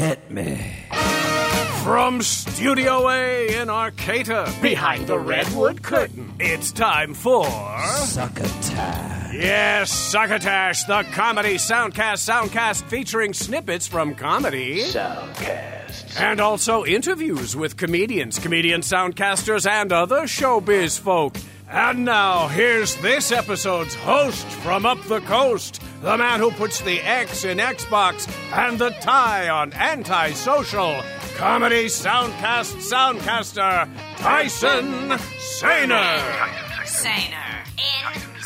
Hit me. From Studio A in Arcata, behind the redwood curtain, it's time for. Succotash. Yes, Succotash, the comedy soundcast soundcast featuring snippets from comedy. Soundcast. And also interviews with comedians, comedian soundcasters, and other showbiz folk. And now, here's this episode's host from up the coast, the man who puts the X in Xbox and the tie on antisocial, comedy soundcast soundcaster, Tyson Sainer. Saner.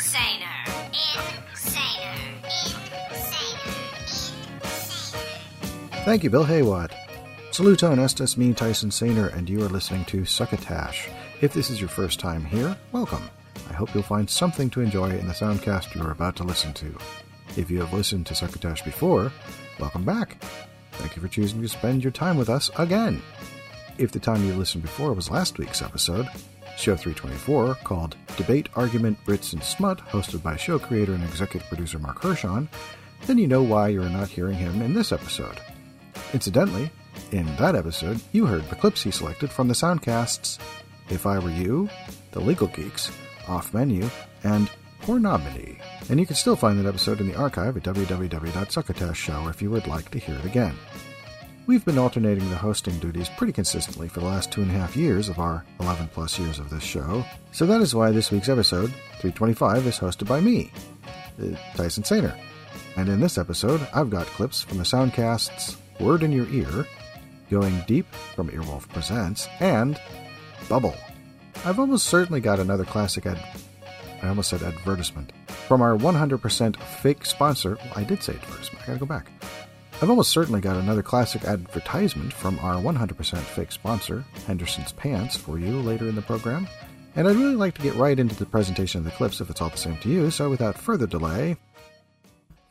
Insaner. Insaner. Thank you, Bill Haywatt. Saluton estes me, Tyson Sainer, and you are listening to Succotash. If this is your first time here, welcome. I hope you'll find something to enjoy in the soundcast you are about to listen to. If you have listened to Succotash before, welcome back. Thank you for choosing to spend your time with us again. If the time you listened before was last week's episode, Show 324, called Debate, Argument, Brits, and Smut, hosted by show creator and executive producer Mark Hershon, then you know why you're not hearing him in this episode. Incidentally, in that episode, you heard the clips he selected from the soundcasts If I Were You, The Legal Geeks, Off Menu, and Pornominy. And you can still find that episode in the archive at www.succotash show if you would like to hear it again. We've been alternating the hosting duties pretty consistently for the last two and a half years of our 11 plus years of this show, so that is why this week's episode, 325, is hosted by me, uh, Tyson Sainer. And in this episode, I've got clips from the soundcasts Word in Your Ear, Going Deep from Earwolf Presents, and Bubble. I've almost certainly got another classic ad. I almost said advertisement. From our 100% fake sponsor. Well, I did say advertisement. I gotta go back. I've almost certainly got another classic advertisement from our 100% fake sponsor, Henderson's Pants, for you later in the program. And I'd really like to get right into the presentation of the clips if it's all the same to you, so without further delay.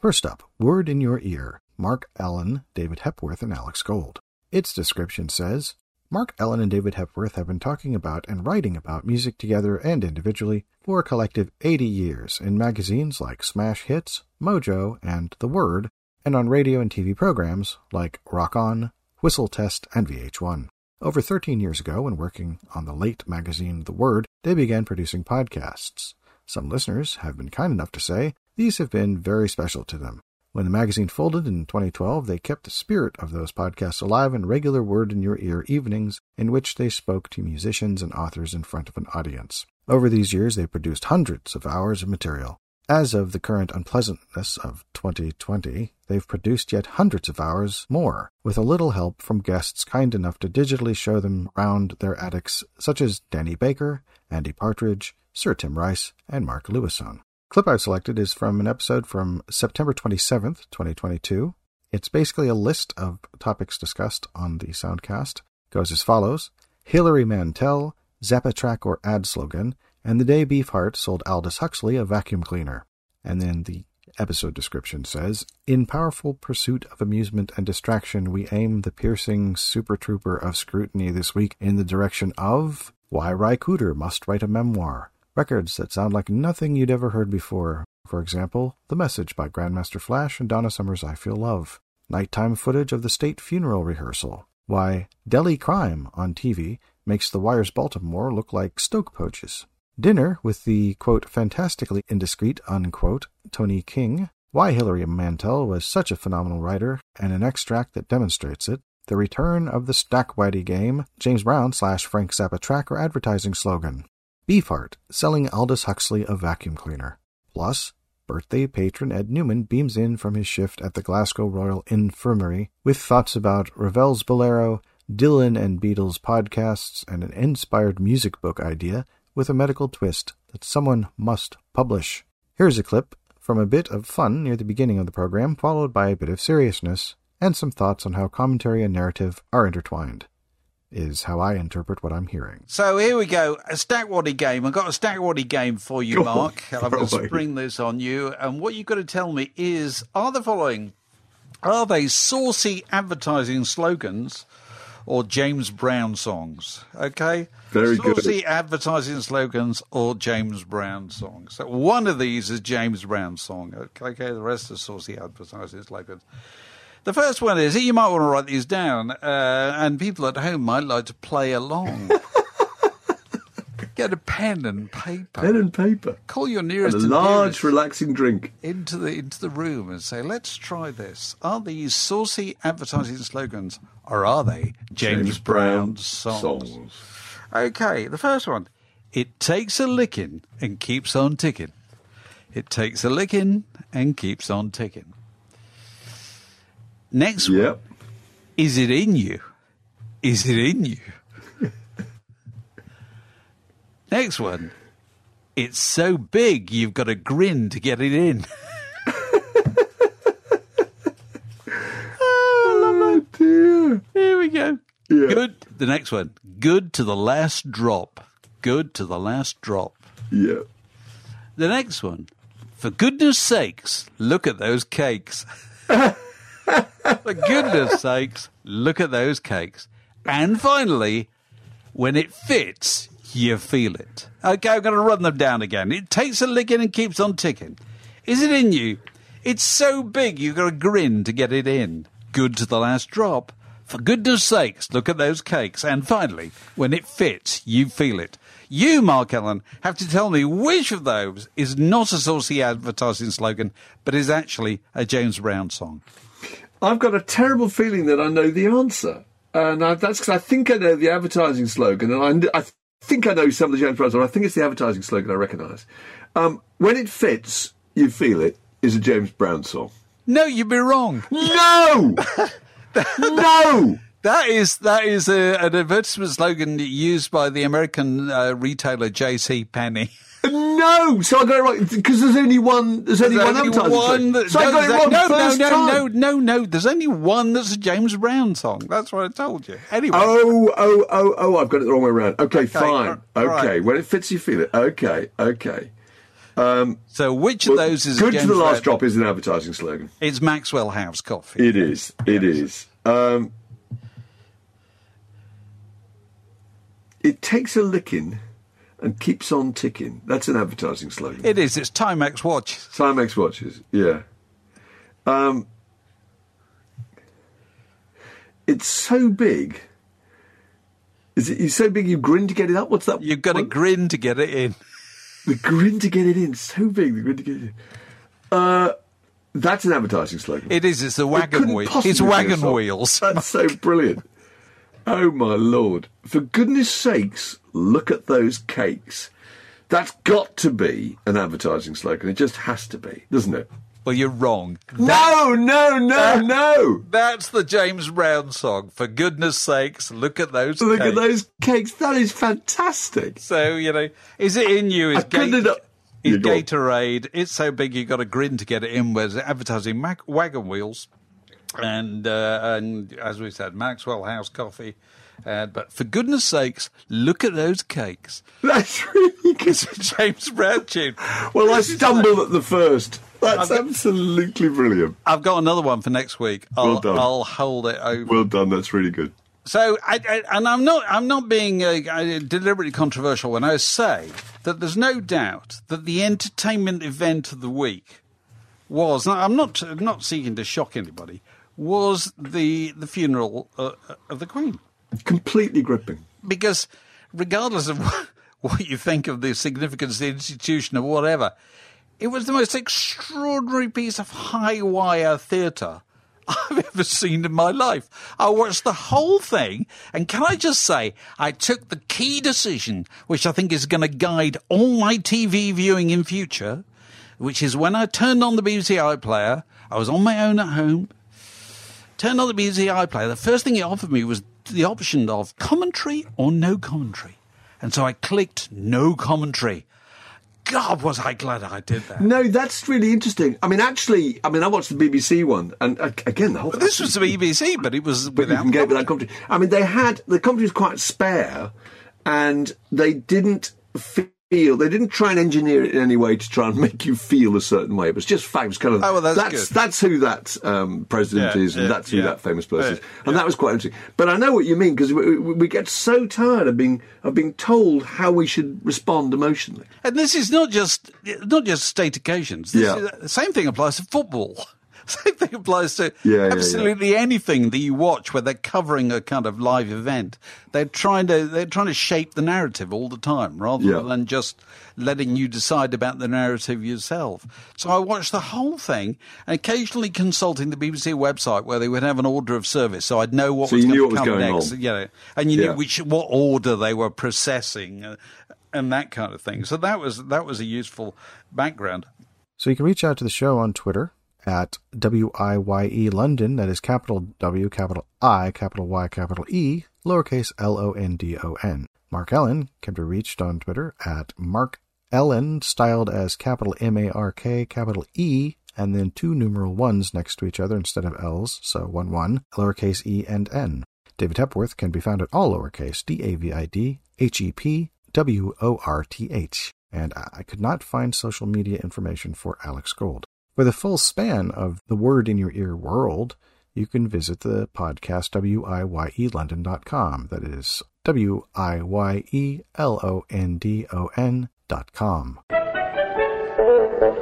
First up, Word in Your Ear Mark Ellen, David Hepworth, and Alex Gold. Its description says Mark Ellen and David Hepworth have been talking about and writing about music together and individually for a collective 80 years in magazines like Smash Hits, Mojo, and The Word, and on radio and TV programs like Rock On, Whistle Test, and VH1. Over 13 years ago, when working on the late magazine The Word, they began producing podcasts. Some listeners have been kind enough to say these have been very special to them. When the magazine folded in 2012, they kept the spirit of those podcasts alive in regular word in your ear evenings in which they spoke to musicians and authors in front of an audience. Over these years, they produced hundreds of hours of material. As of the current unpleasantness of 2020, they've produced yet hundreds of hours more, with a little help from guests kind enough to digitally show them round their attics, such as Danny Baker, Andy Partridge, Sir Tim Rice, and Mark Lewisohn. Clip I've selected is from an episode from September 27th, 2022. It's basically a list of topics discussed on the Soundcast. It goes as follows Hilary Mantel, Zappatrack or ad slogan, and the day Beefheart sold Aldous Huxley a vacuum cleaner. And then the episode description says In powerful pursuit of amusement and distraction, we aim the piercing super trooper of scrutiny this week in the direction of Why Ry Cooder Must Write a Memoir. Records that sound like nothing you'd ever heard before. For example, The Message by Grandmaster Flash and Donna Summer's I Feel Love. Nighttime footage of the state funeral rehearsal. Why Delhi Crime on TV makes the Wires Baltimore look like Stoke Poges. Dinner with the, quote, fantastically indiscreet, unquote, Tony King. Why Hilary Mantel was such a phenomenal writer, and an extract that demonstrates it. The return of the Stackwaddy game, James Brown slash Frank Zappa track or advertising slogan. Beefheart, selling Aldous Huxley a vacuum cleaner. Plus, birthday patron Ed Newman beams in from his shift at the Glasgow Royal Infirmary with thoughts about Ravel's Bolero, Dylan and Beatles podcasts, and an inspired music book idea with a medical twist that someone must publish. Here's a clip from a bit of fun near the beginning of the program, followed by a bit of seriousness, and some thoughts on how commentary and narrative are intertwined. Is how I interpret what I'm hearing. So here we go. A Stackwaddy game. I've got a Stackwaddy game for you, Mark. I'm going to spring this on you. And what you've got to tell me is are the following are they saucy advertising slogans or James Brown songs? Okay? Very good. saucy advertising slogans or James Brown songs. So one of these is James Brown song. Okay, okay, the rest are saucy advertising slogans. The first one is you might want to write these down, uh, and people at home might like to play along. Get a pen and paper. Pen and paper. Call your And nearest a large, relaxing drink. into the into the room and say, "Let's try this. Are these saucy advertising slogans, or are they James, Brown songs? Okay, the first one. It takes a licking and keeps on ticking. It takes a licking and keeps on ticking. Next one. Yep. Is it in you? Is it in you? Next one. It's so big you've got to grin to get it in. Oh, dear. Here we go. Yeah. Good. The next one. Good to the last drop. Good to the last drop. Yeah. The next one. For goodness sakes, look at those cakes. For goodness sakes, look at those cakes. And finally, when it fits, you feel it. Okay, I'm going to run them down again. It takes a licking and keeps on ticking. Is it in you? It's so big you've got to grin to get it in. Good to the last drop. For goodness sakes, look at those cakes. And finally, when it fits, you feel it. You, Mark Ellen, have to tell me which of those is not a saucy advertising slogan, but is actually a James Brown song. I've got a terrible feeling that I know the answer. And I, that's because I think I know the advertising slogan, and I, I think I know some of the James Brown songs. I think it's the advertising slogan I recognise. Um, when it fits, you feel it, is a James Brown song. No, you'd be wrong. No! no! That is that is a, an advertisement slogan used by the American uh, retailer J.C. Penney. No! So I got it right, because there's only one, there's only one slogan. that So I got it wrong. No, first no, no, time. no, no, no. There's only one that's a James Brown song. That's what I told you. Anyway, Oh, oh, oh, oh, I've got it the wrong way around. Okay, fine. all right. Okay, when it fits, you feel it. Okay, okay. so which of those is a Good to the last Brown? drop is an advertising slogan. It's Maxwell House Coffee. It is. It is. Um, it takes a licking and keeps on ticking. That's an advertising slogan. It is. It's Timex watch. Timex watches. Yeah. Um, it's so big. Is it? So big you grin to get it up. What's that? You've got to grin to get it in. The grin to get it in. So big. The grin to get it in. Uh, that's an advertising slogan. It is. It's the wagon couldn't wheel. It's wagon wheels. That's so brilliant. Oh my lord! For goodness sakes, look at those cakes. That's got to be an advertising slogan. It just has to be, doesn't it? Well, you're wrong. No, no, no, that- no! That's the James Brown song. For goodness sakes, look at those. Cakes. Look at those cakes. That is fantastic. So you know, is it in you? Is, have is Yeah, go on. Gatorade? It's so big you've got to grin to get it in. Whereas advertising Mac- wagon wheels, and uh, and as we said, Maxwell House coffee. Uh, but for goodness sakes, look at those cakes. That's really good. James Brown tune. Well, I stumbled at the first. That's got- absolutely brilliant. I've got another one for next week. I'll, Well done. I'll hold it over. Well done. That's really good. So, I, I, and I'm not, I'm not being uh, uh, deliberately controversial when I say that there's no doubt that the entertainment event of the week was. I'm not, I'm not seeking to shock anybody. Was the the funeral uh, of the Queen? Completely gripping. Because regardless of what you think of the significance of the institution or whatever, it was the most extraordinary piece of high wire theatre I've ever seen in my life. I watched the whole thing, and can I just say, I took the key decision, which I think is going to guide all my TV viewing in future, which is when I turned on the BBC iPlayer, I was on my own at home, turned on the BBC iPlayer, the first thing it offered me was the option of commentary or no commentary. And so I clicked no commentary. God, was I glad I did that. No, that's really interesting. I mean, actually, I mean, I watched the BBC one, and uh, again, the whole. This was the BBC, but it was but without get without commentary. commentary. I mean, they had the commentary was quite spare, and they didn't feel they didn't try and engineer it in any way to try and make you feel a certain way. It was just fact. It was kind of Oh, well, that's that's good. that's who that um, president Yeah, is, and yeah, that's who yeah. that famous person is, and that was quite interesting. But I know what you mean because we, we, we get so tired of being of being told how we should respond emotionally. And this is not just not just state occasions. This Yeah. is- the same thing applies to football. Same thing applies to Yeah, yeah, yeah. absolutely anything that you watch where they're covering a kind of live event. They're trying to they're trying to shape the narrative all the time rather Yeah. than just letting you decide about the narrative yourself. So I watched the whole thing, and occasionally consulting the BBC website where they would have an order of service, so I'd know what So was you going knew to what was come going next. on. You know, and you Yeah. knew which what order they were processing. Uh, and that kind of thing. So that was that was a useful background. So you can reach out to the show on Twitter at WIYE London, that is capital W, capital I, capital Y, capital E, lowercase L O N D O N. Mark Ellen can be reached on Twitter at Mark Ellen, styled as capital M A R K, capital E, and then two numeral ones next to each other instead of L's, so 1 1, lowercase e and n. David Hepworth can be found at all lowercase D A V I D H E P W O R T H. And I could not find social media information for Alex Gold. For the full span of the Word in Your Ear world, you can visit the podcast WIYELondon.com. That is W I Y E L O N D O N dot com.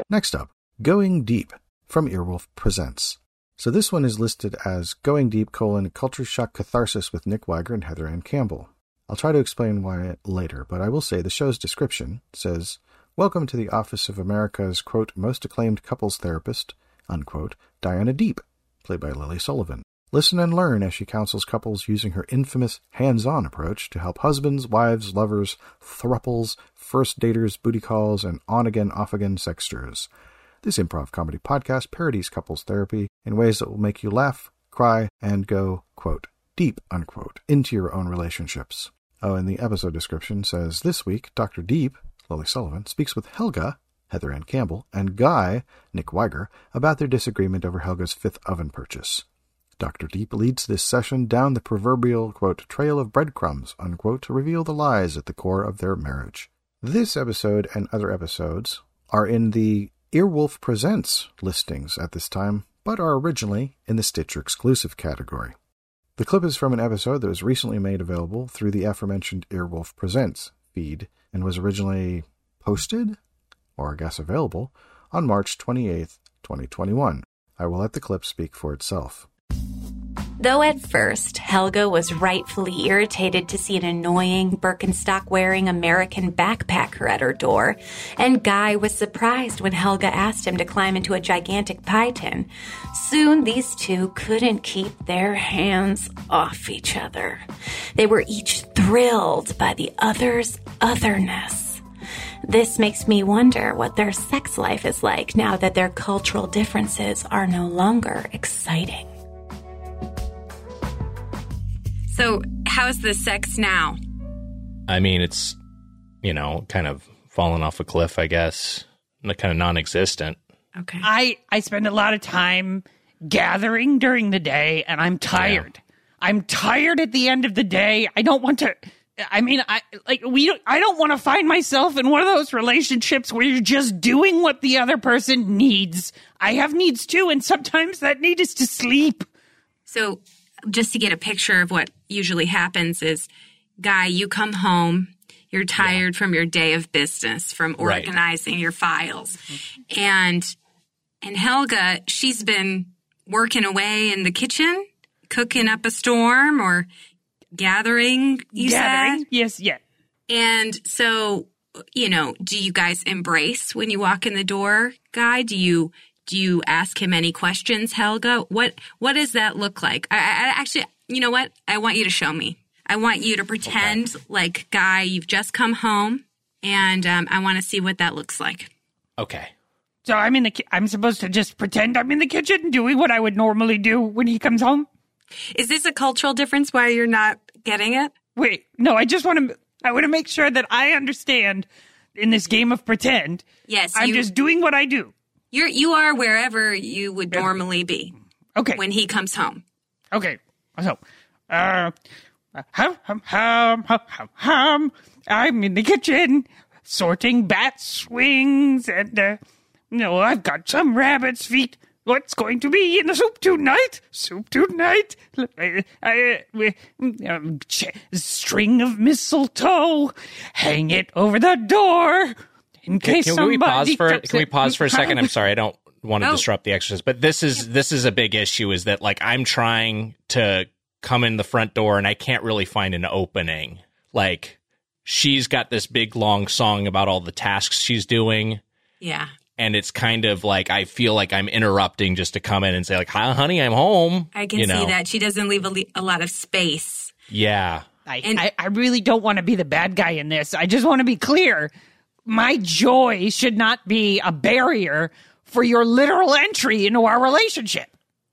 Next up, Going Deep from Earwolf Presents. So this one is listed as Going Deep colon Culture Shock Catharsis with Nick Wiger and Heather Ann Campbell. I'll try to explain why later, but I will say the show's description says, Welcome to the office of America's, quote, most acclaimed couples therapist, unquote, Diana Deep, played by Lily Sullivan. Listen and learn as she counsels couples using her infamous hands-on approach to help husbands, wives, lovers, thruples, first daters, booty calls, and on-again, off-again sexters. This improv comedy podcast parodies couples therapy in ways that will make you laugh, cry, and go, quote, deep, unquote, into your own relationships. Oh, and the episode description says this week, Dr. Deep, Lily Sullivan, speaks with Helga, Heather Ann Campbell, and Guy, Nick Wiger, about their disagreement over Helga's fifth oven purchase. Dr. Deep leads this session down the proverbial, quote, trail of breadcrumbs, unquote, to reveal the lies at the core of their marriage. This episode and other episodes are in the Earwolf Presents listings at this time, but are originally in the Stitcher exclusive category. The clip is from an episode that was recently made available through the aforementioned Earwolf Presents feed and was originally posted, or I guess available, on March 28th, 2021. I will let the clip speak for itself. Though at first Helga was rightfully irritated to see an annoying Birkenstock wearing American backpacker at her door, and Guy was surprised when Helga asked him to climb into a gigantic pie tin, soon these two couldn't keep their hands off each other. They were each thrilled by the other's otherness. This makes me wonder what their sex life is like now that their cultural differences are no longer exciting. So, how's the sex now? I mean, it's, you know, kind of fallen off a cliff, I guess. Kind of non existent. Okay. I I spend a lot of time gathering during the day and I'm tired. I'm tired at the end of the day. I don't want to I mean, I like we don't, I don't want to find myself in one of those relationships where you're just doing what the other person needs. I have needs too and sometimes that need is to sleep. So, just to get a picture of what usually happens is, Guy, you come home, you're tired from your day of business, from Right. organizing your files. And and Helga, she's been working away in the kitchen, cooking up a storm or gathering, you gathering. said. Yes, yeah. And so, you know, do you guys embrace when you walk in the door, Guy? Do you do you ask him any questions, Helga? What what does that look like? I, I actually, you know what? I want you to show me. I want you to pretend like Guy, you've just come home, and um, I want to see what that looks like. Okay. So I'm in the ki- I'm supposed to just pretend I'm in the kitchen doing what I would normally do when he comes home? Is this a cultural difference? Why you're not getting it? Wait, no, I just want to. I want to make sure that I understand in this game of pretend. Yes, I'm you, just doing what I do. you're you are wherever you would normally be Okay, when he comes home. okay. So, uh, hum, hum, hum, hum, hum, hum. I'm in the kitchen sorting bat swings, and uh, you know I've got some rabbit's feet. What's going to be in the soup tonight? Soup tonight. Uh, um, string of mistletoe. Hang it over the door in Can, case can somebody. we pause for can we pause for a second? I'm sorry, I don't want to Oh. disrupt the exercise, but this is this is a big issue. Is that like I'm trying to come in the front door and I can't really find an opening. Like she's got this big long song about all the tasks she's doing, Yeah. And it's kind of like I feel like I'm interrupting just to come in and say like, "Hi, honey, I'm home." I can you know? see that. She doesn't leave a, le- a lot of space. Yeah, I, And- I, I really don't want to be the bad guy in this. I just want to be clear. My joy should not be a barrier for your literal entry into our relationship.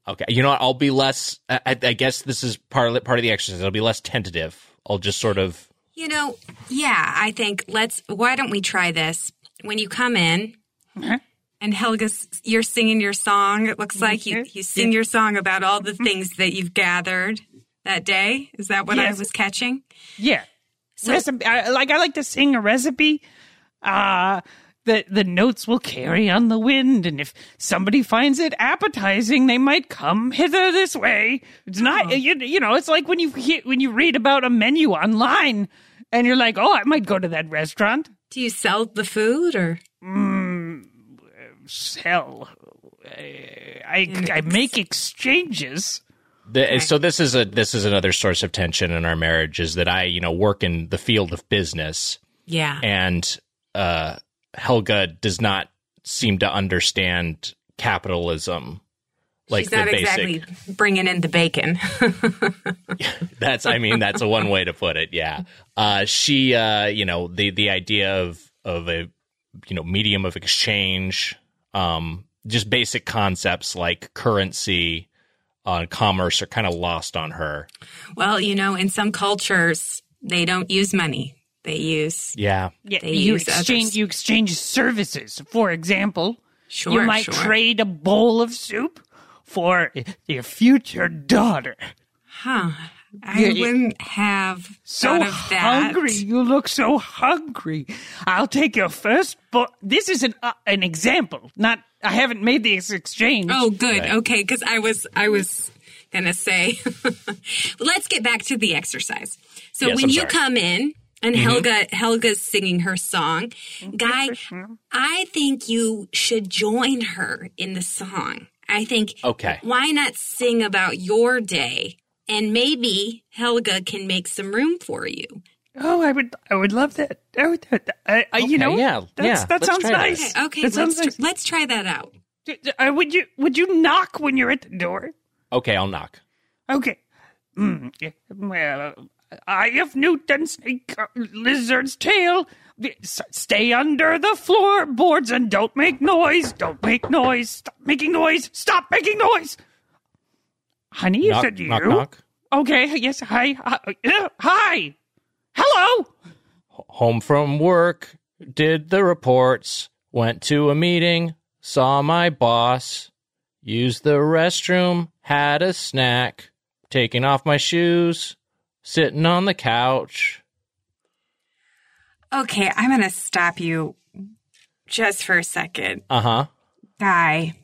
Okay, you know what? I'll be less. I, I I guess this is part of part of the exercise. I'll be less tentative. I'll just sort of. You know, yeah, I think let's, why don't we try this? When you come in And Helga's, you're singing your song, it looks like you, you sing your song about all the things that you've gathered that day. Is that what Yes. I was catching? Yeah. So- recipe, I, like I like to sing a recipe. Uh the the notes will carry on the wind, and if somebody finds it appetizing, they might come hither this way. It's not you, you know. It's like when you hear, when you read about a menu online, and you're like, oh, I might go to that restaurant. Do you sell the food or? Sell. I I make exchanges. The, So this is a this is another source of tension in our marriage is that I you know work in the field of business Yeah. and uh, Helga does not seem to understand capitalism like She's the not basic. exactly bringing in the bacon. That's I mean that's a one way to put it. Yeah. Uh, she uh, you know the the idea of of a you know medium of exchange, um, just basic concepts like currency, uh, commerce are kind of lost on her. well, you know, in some cultures, they don't use money. They use Yeah. Yeah, They you use exchange others. you exchange services. For example, Sure, you might sure. trade a bowl of soup for your future daughter. Huh. I Yeah, yeah. wouldn't have So thought of that. hungry, you look so hungry. I'll take your first But This is an uh, an example, not. I haven't made this exchange. Oh, good. Right. Okay, because I was I was gonna say. Let's get back to the exercise. So Yes, when I'm you sorry. come in and Helga Helga's singing her song, guy, I think you should join her in the song. I think. Okay. Why not sing about your day? And maybe Helga can make some room for you. Oh, I would, I would love that. I would, I, I, you know, yeah, that's, yeah, that let's sounds try that. nice. Okay, okay that let's sounds tr- let's try that out. nice. Uh, would you, would you knock when you're at the door? Okay, I'll knock. Okay. Mm, well, I of Newton, snake, uh, lizard's tail. Stay under the floorboards and don't make noise. Don't make noise. Stop making noise. Stop making noise. Honey, knock, is it you? knock, knock. Okay. Yes. Hi. Hi. uh, hi. Hello. Home from work, did the reports, went to a meeting, saw my boss, used the restroom, had a snack, taking off my shoes, sitting on the couch. Okay, I'm going to stop you just for a second. Uh huh. Guy,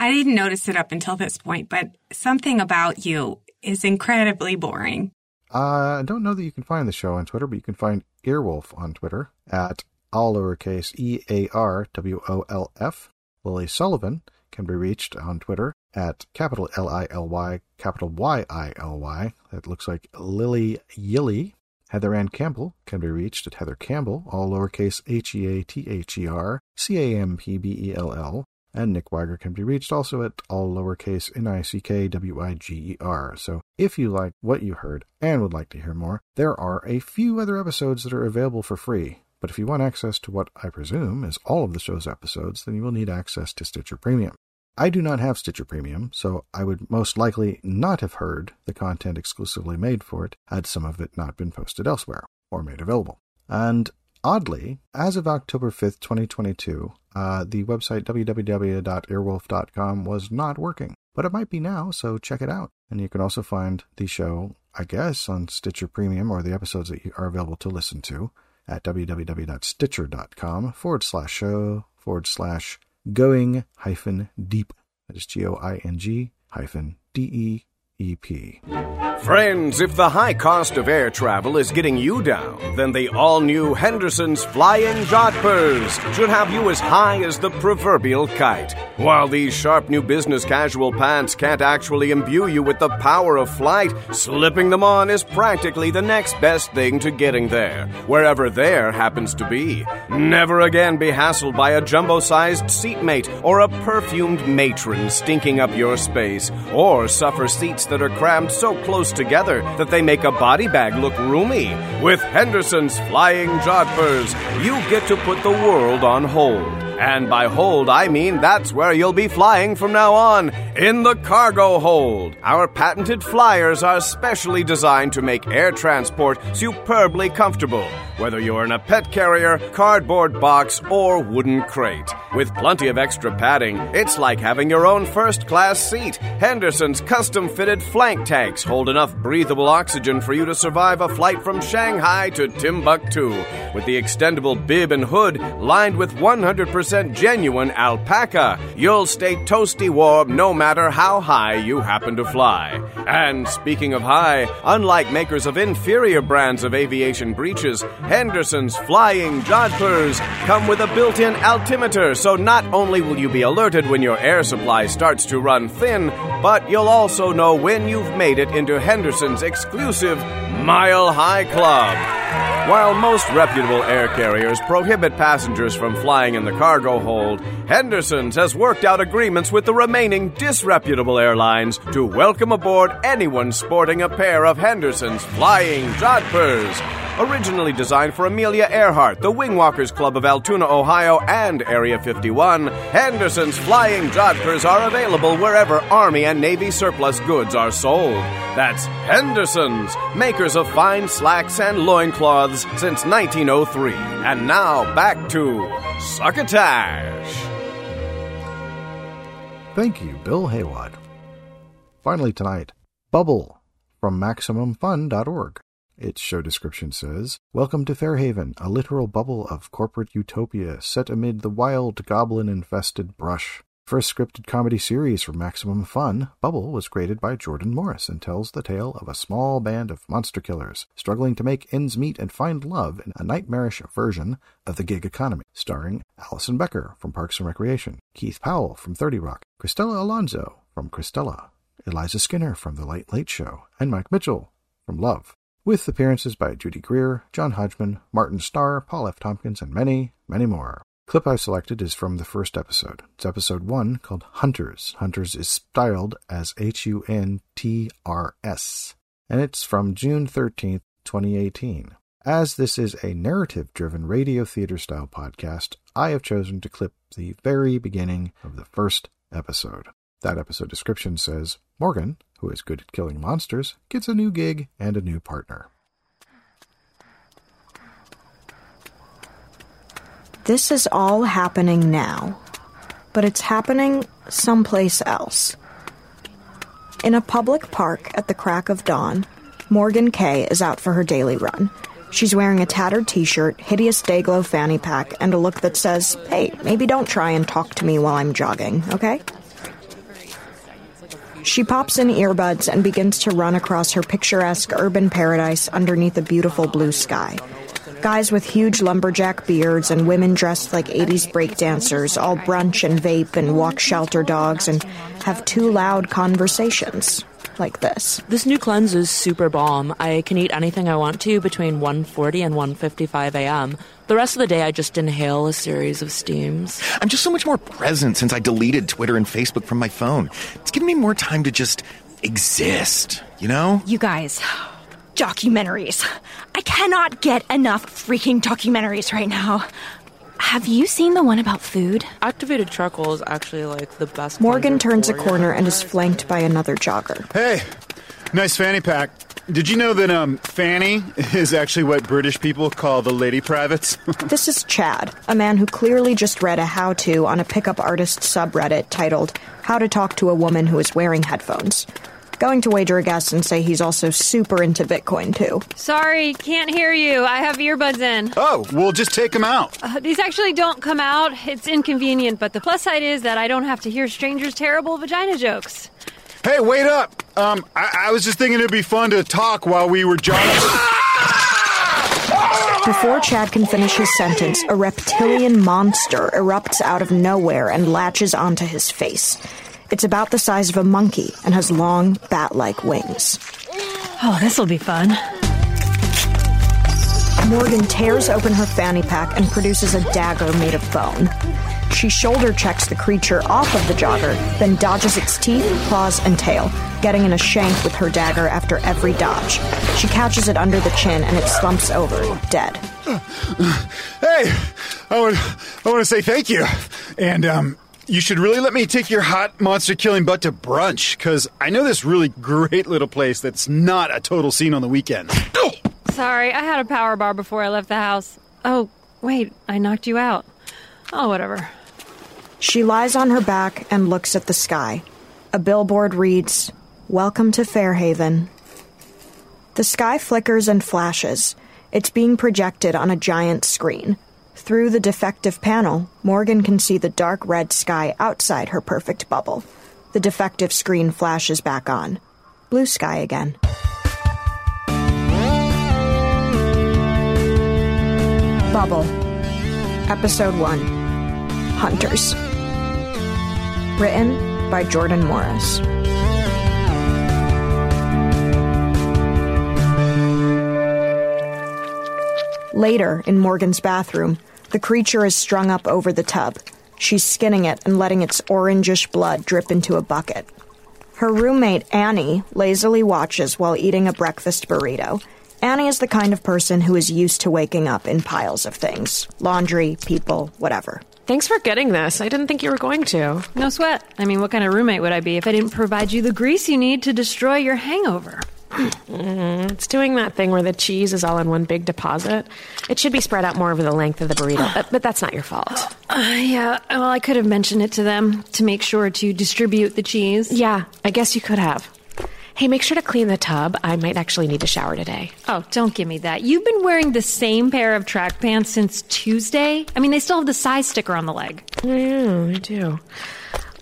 I didn't notice it up until this point, but something about you is incredibly boring. Uh, I don't know that you can find the show on Twitter, but you can find Earwolf on Twitter at all lowercase E A R W O L F. Lily Sullivan can be reached on Twitter at capital L I L Y, capital Y I L Y. That looks like Lily Yilly. Heather Ann Campbell can be reached at Heather Campbell, all lowercase H E A T H E R C A M P B E L L. And Nick Wiger can be reached also at all lowercase N I C K W I G E R. So if you like what you heard and would like to hear more, there are a few other episodes that are available for free. But if you want access to what I presume is all of the show's episodes, then you will need access to Stitcher Premium. I do not have Stitcher Premium, so I would most likely not have heard the content exclusively made for it had some of it not been posted elsewhere or made available. And oddly, as of October 5th, 2022, uh, the website www.earwolf.com was not working. But it might be now, so check it out. And you can also find the show, I guess, on Stitcher Premium or the episodes that you are available to listen to at www.stitcher.com forward slash show forward slash going hyphen deep. That is G O I N G hyphen D E E P. Friends, if the high cost of air travel is getting you down, then the all new Henderson's Flying Jodhpurs should have you as high as the proverbial kite. While these sharp new business casual pants can't actually imbue you with the power of flight, slipping them on is practically the next best thing to getting there, wherever there happens to be. Never again be hassled by a jumbo sized seatmate or a perfumed matron stinking up your space, or suffer seats that are crammed so close together that they make a body bag look roomy. With Henderson's Flying Jodhpurs, you get to put the world on hold. And by hold, I mean that's where you'll be flying from now on in the cargo hold. Our patented flyers are specially designed to make air transport superbly comfortable, whether you're in a pet carrier, cardboard box, or wooden crate. With plenty of extra padding, it's like having your own first class seat. Henderson's custom fitted flank tanks hold enough breathable oxygen for you to survive a flight from Shanghai to Timbuktu. With the extendable bib and hood lined with 100% genuine alpaca, you'll stay toasty warm no matter how high you happen to fly. And speaking of high, unlike makers of inferior brands of aviation breeches, Henderson's Flying Jodhpurs come with a built in altimeter, so not only will you be alerted when your air supply starts to run thin, but you'll also know when you've made it into Henderson's exclusive Mile High Club. While most reputable air carriers prohibit passengers from flying in the cargo hold, Henderson's has worked out agreements with the remaining disreputable airlines to welcome aboard anyone sporting a pair of Henderson's Flying Jodhpurs. Originally designed for Amelia Earhart, the Wingwalkers Club of Altoona, Ohio, and Area 51, Henderson's Flying Jodhpurs are available wherever Army and Navy surplus goods are sold. That's Henderson's, makers of fine slacks and loincloths since 1903. And now back to Succotash. Thank you, Bill Haywad. Finally tonight, Bubble from MaximumFun.org. Its show description says Welcome to Fairhaven, a literal bubble of corporate utopia set amid the wild goblin infested brush. First scripted comedy series for Maximum Fun, Bubble was created by Jordan Morris and tells the tale of a small band of monster killers struggling to make ends meet and find love in a nightmarish version of the gig economy. Starring Alison Becker from Parks and Recreation, Keith Powell from 30 Rock, Cristela Alonzo from Cristela, Eliza Skinner from The Late Late Show, and Mike Mitchell from Love with appearances by Judy Greer, John Hodgman, Martin Starr, Paul F. Tompkins, and many, many more. Clip I've selected is from the first episode. It's episode one called Hunters. Hunters is styled as H U N T R S, and it's from June 13th, 2018. As this is a narrative driven radio theater style podcast, I have chosen to clip the very beginning of the first episode. That episode description says Morgan, who is good at killing monsters, gets a new gig and a new partner. This is all happening now, but it's happening someplace else. In a public park at the crack of dawn, Morgan Kay is out for her daily run. She's wearing a tattered t shirt, hideous Dayglow fanny pack, and a look that says, Hey, maybe don't try and talk to me while I'm jogging, okay? She pops in earbuds and begins to run across her picturesque urban paradise underneath a beautiful blue sky. Guys with huge lumberjack beards and women dressed like 80s breakdancers all brunch and vape and walk shelter dogs and have too loud conversations like this. This new cleanse is super bomb. I can eat anything I want to between 1:40 and 1:55 a.m. The rest of the day I just inhale a series of steams. I'm just so much more present since I deleted Twitter and Facebook from my phone. It's given me more time to just exist, you know? You guys, documentaries. I cannot get enough freaking documentaries right now. Have you seen the one about food? Activated charcoal is actually like the best. Morgan turns a corner and is flanked by another jogger. Hey, nice fanny pack. Did you know that um, fanny is actually what British people call the lady privates? this is Chad, a man who clearly just read a how to on a pickup artist subreddit titled How to Talk to a Woman Who is Wearing Headphones. Going to wager a guess and say he's also super into Bitcoin, too. Sorry, can't hear you. I have earbuds in. Oh, we'll just take them out. Uh, these actually don't come out. It's inconvenient, but the plus side is that I don't have to hear strangers' terrible vagina jokes. Hey, wait up! Um, I, I was just thinking it'd be fun to talk while we were jogging. Before Chad can finish his sentence, a reptilian monster erupts out of nowhere and latches onto his face. It's about the size of a monkey and has long, bat like wings. Oh, this'll be fun. Morgan tears open her fanny pack and produces a dagger made of bone. She shoulder checks the creature off of the jogger, then dodges its teeth, claws, and tail, getting in a shank with her dagger after every dodge. She catches it under the chin and it slumps over, dead. Hey, I want, I want to say thank you. And, um, you should really let me take your hot monster killing butt to brunch, because I know this really great little place that's not a total scene on the weekends. Sorry, I had a power bar before I left the house. Oh, wait, I knocked you out. Oh, whatever. She lies on her back and looks at the sky. A billboard reads, Welcome to Fairhaven. The sky flickers and flashes. It's being projected on a giant screen. Through the defective panel, Morgan can see the dark red sky outside her perfect bubble. The defective screen flashes back on. Blue sky again. Bubble. Episode 1 Hunters. Written by Jordan Morris. Later, in Morgan's bathroom, the creature is strung up over the tub. She's skinning it and letting its orangish blood drip into a bucket. Her roommate, Annie, lazily watches while eating a breakfast burrito. Annie is the kind of person who is used to waking up in piles of things laundry, people, whatever. Thanks for getting this. I didn't think you were going to. No sweat. I mean, what kind of roommate would I be if I didn't provide you the grease you need to destroy your hangover? Mm, it's doing that thing where the cheese is all in one big deposit. It should be spread out more over the length of the burrito, but, but that's not your fault. Uh, yeah, well, I could have mentioned it to them to make sure to distribute the cheese. Yeah, I guess you could have. Hey, make sure to clean the tub. I might actually need to shower today. Oh, don't give me that. You've been wearing the same pair of track pants since Tuesday? I mean, they still have the size sticker on the leg. Yeah, I do.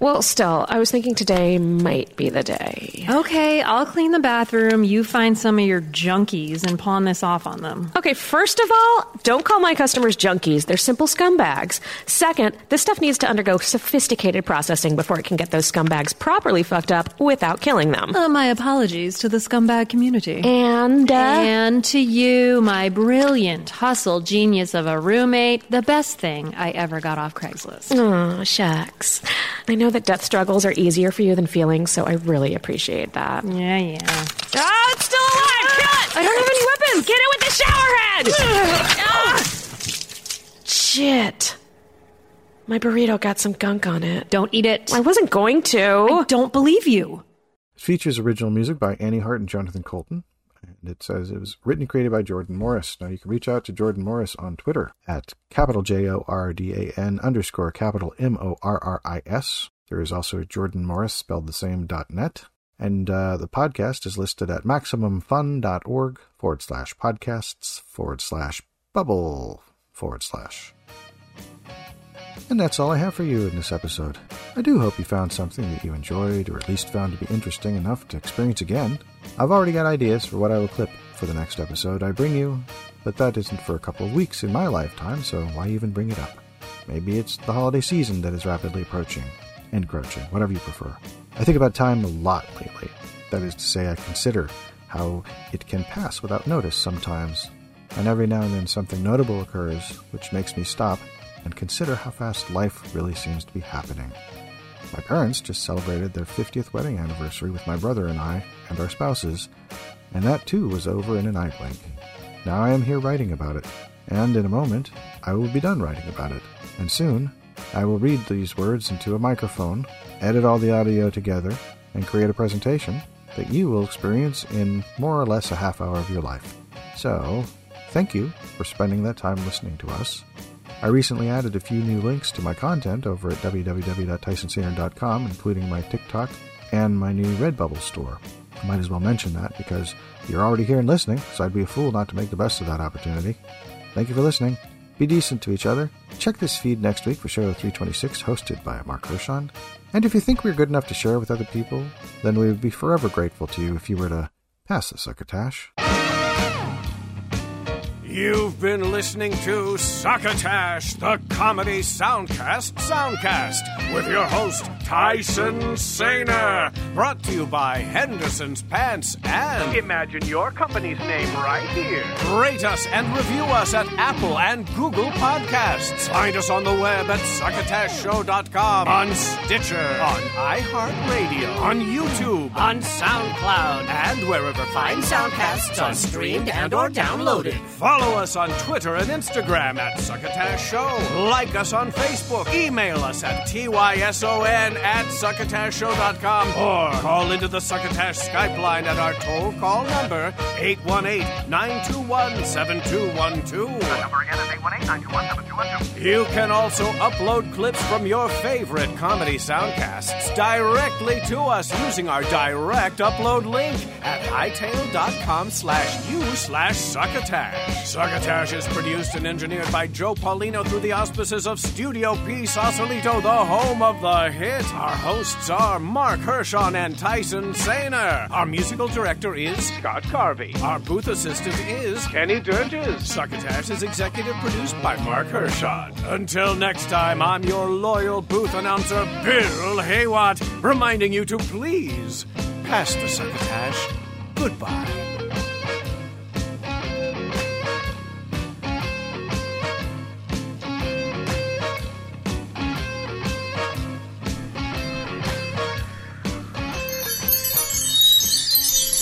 Well, still, I was thinking today might be the day. Okay, I'll clean the bathroom. You find some of your junkies and pawn this off on them. Okay, first of all, don't call my customers junkies. They're simple scumbags. Second, this stuff needs to undergo sophisticated processing before it can get those scumbags properly fucked up without killing them. Uh, my apologies to the scumbag community. And, uh, and to you, my brilliant hustle genius of a roommate, the best thing I ever got off Craigslist. Oh, shucks. I know that death struggles are easier for you than feelings, so I really appreciate that. Yeah, yeah. Ah, it's still alive! Kill it! I don't have any weapons! Get it with the shower head! ah! Shit. My burrito got some gunk on it. Don't eat it. I wasn't going to. I don't believe you. It features original music by Annie Hart and Jonathan Coulton. And it says it was written and created by Jordan Morris. Now you can reach out to Jordan Morris on Twitter at capital J O R D A N underscore capital M O R R I S. There is also Jordan Morris spelled the same dot net. And uh, the podcast is listed at maximumfun.org forward slash podcasts forward slash bubble forward slash. And that's all I have for you in this episode. I do hope you found something that you enjoyed or at least found to be interesting enough to experience again. I've already got ideas for what I will clip for the next episode I bring you, but that isn't for a couple of weeks in my lifetime, so why even bring it up? Maybe it's the holiday season that is rapidly approaching, encroaching, whatever you prefer. I think about time a lot lately. That is to say, I consider how it can pass without notice sometimes, and every now and then something notable occurs which makes me stop and consider how fast life really seems to be happening. My parents just celebrated their 50th wedding anniversary with my brother and I and our spouses, and that too was over in an eye blink. Now I am here writing about it, and in a moment I will be done writing about it, and soon I will read these words into a microphone, edit all the audio together, and create a presentation that you will experience in more or less a half hour of your life. So, thank you for spending that time listening to us. I recently added a few new links to my content over at www.tysonsainer.com, including my TikTok and my new Redbubble store. I might as well mention that because you're already here and listening, so I'd be a fool not to make the best of that opportunity. Thank you for listening. Be decent to each other. Check this feed next week for show 326, hosted by Mark Hershon. And if you think we're good enough to share with other people, then we would be forever grateful to you if you were to pass the succotash. You've been listening to Succotash, the comedy soundcast soundcast, with your host, Tyson Sainer. Brought to you by Henderson's Pants and. Imagine your company's name right here. Rate us and review us at Apple and Google Podcasts. Find us on the web at succotashshow.com, on Stitcher, on iHeartRadio, on YouTube, on SoundCloud, and wherever fine soundcasts are streamed and or downloaded. Follow us on Twitter and Instagram at Succotash Show. Like us on Facebook. Email us at TYSON at succotashshow.com or call into the Succotash Skype line at our toll call number 818-921-7212. That number again is 818-921-7212. You can also upload clips from your favorite comedy soundcasts directly to us using our direct upload link at hightail.com slash you slash succotash. Succotash is produced and engineered by Joe Paulino through the auspices of Studio P Sausalito, the home of the hit. Our hosts are Mark Hershon and Tyson Sainer. Our musical director is Scott Carvey. Our booth assistant is Kenny Durges. Succotash is executive produced by Mark Hershon. Until next time, I'm your loyal booth announcer, Bill Haywatt, reminding you to please pass the succotash. Goodbye.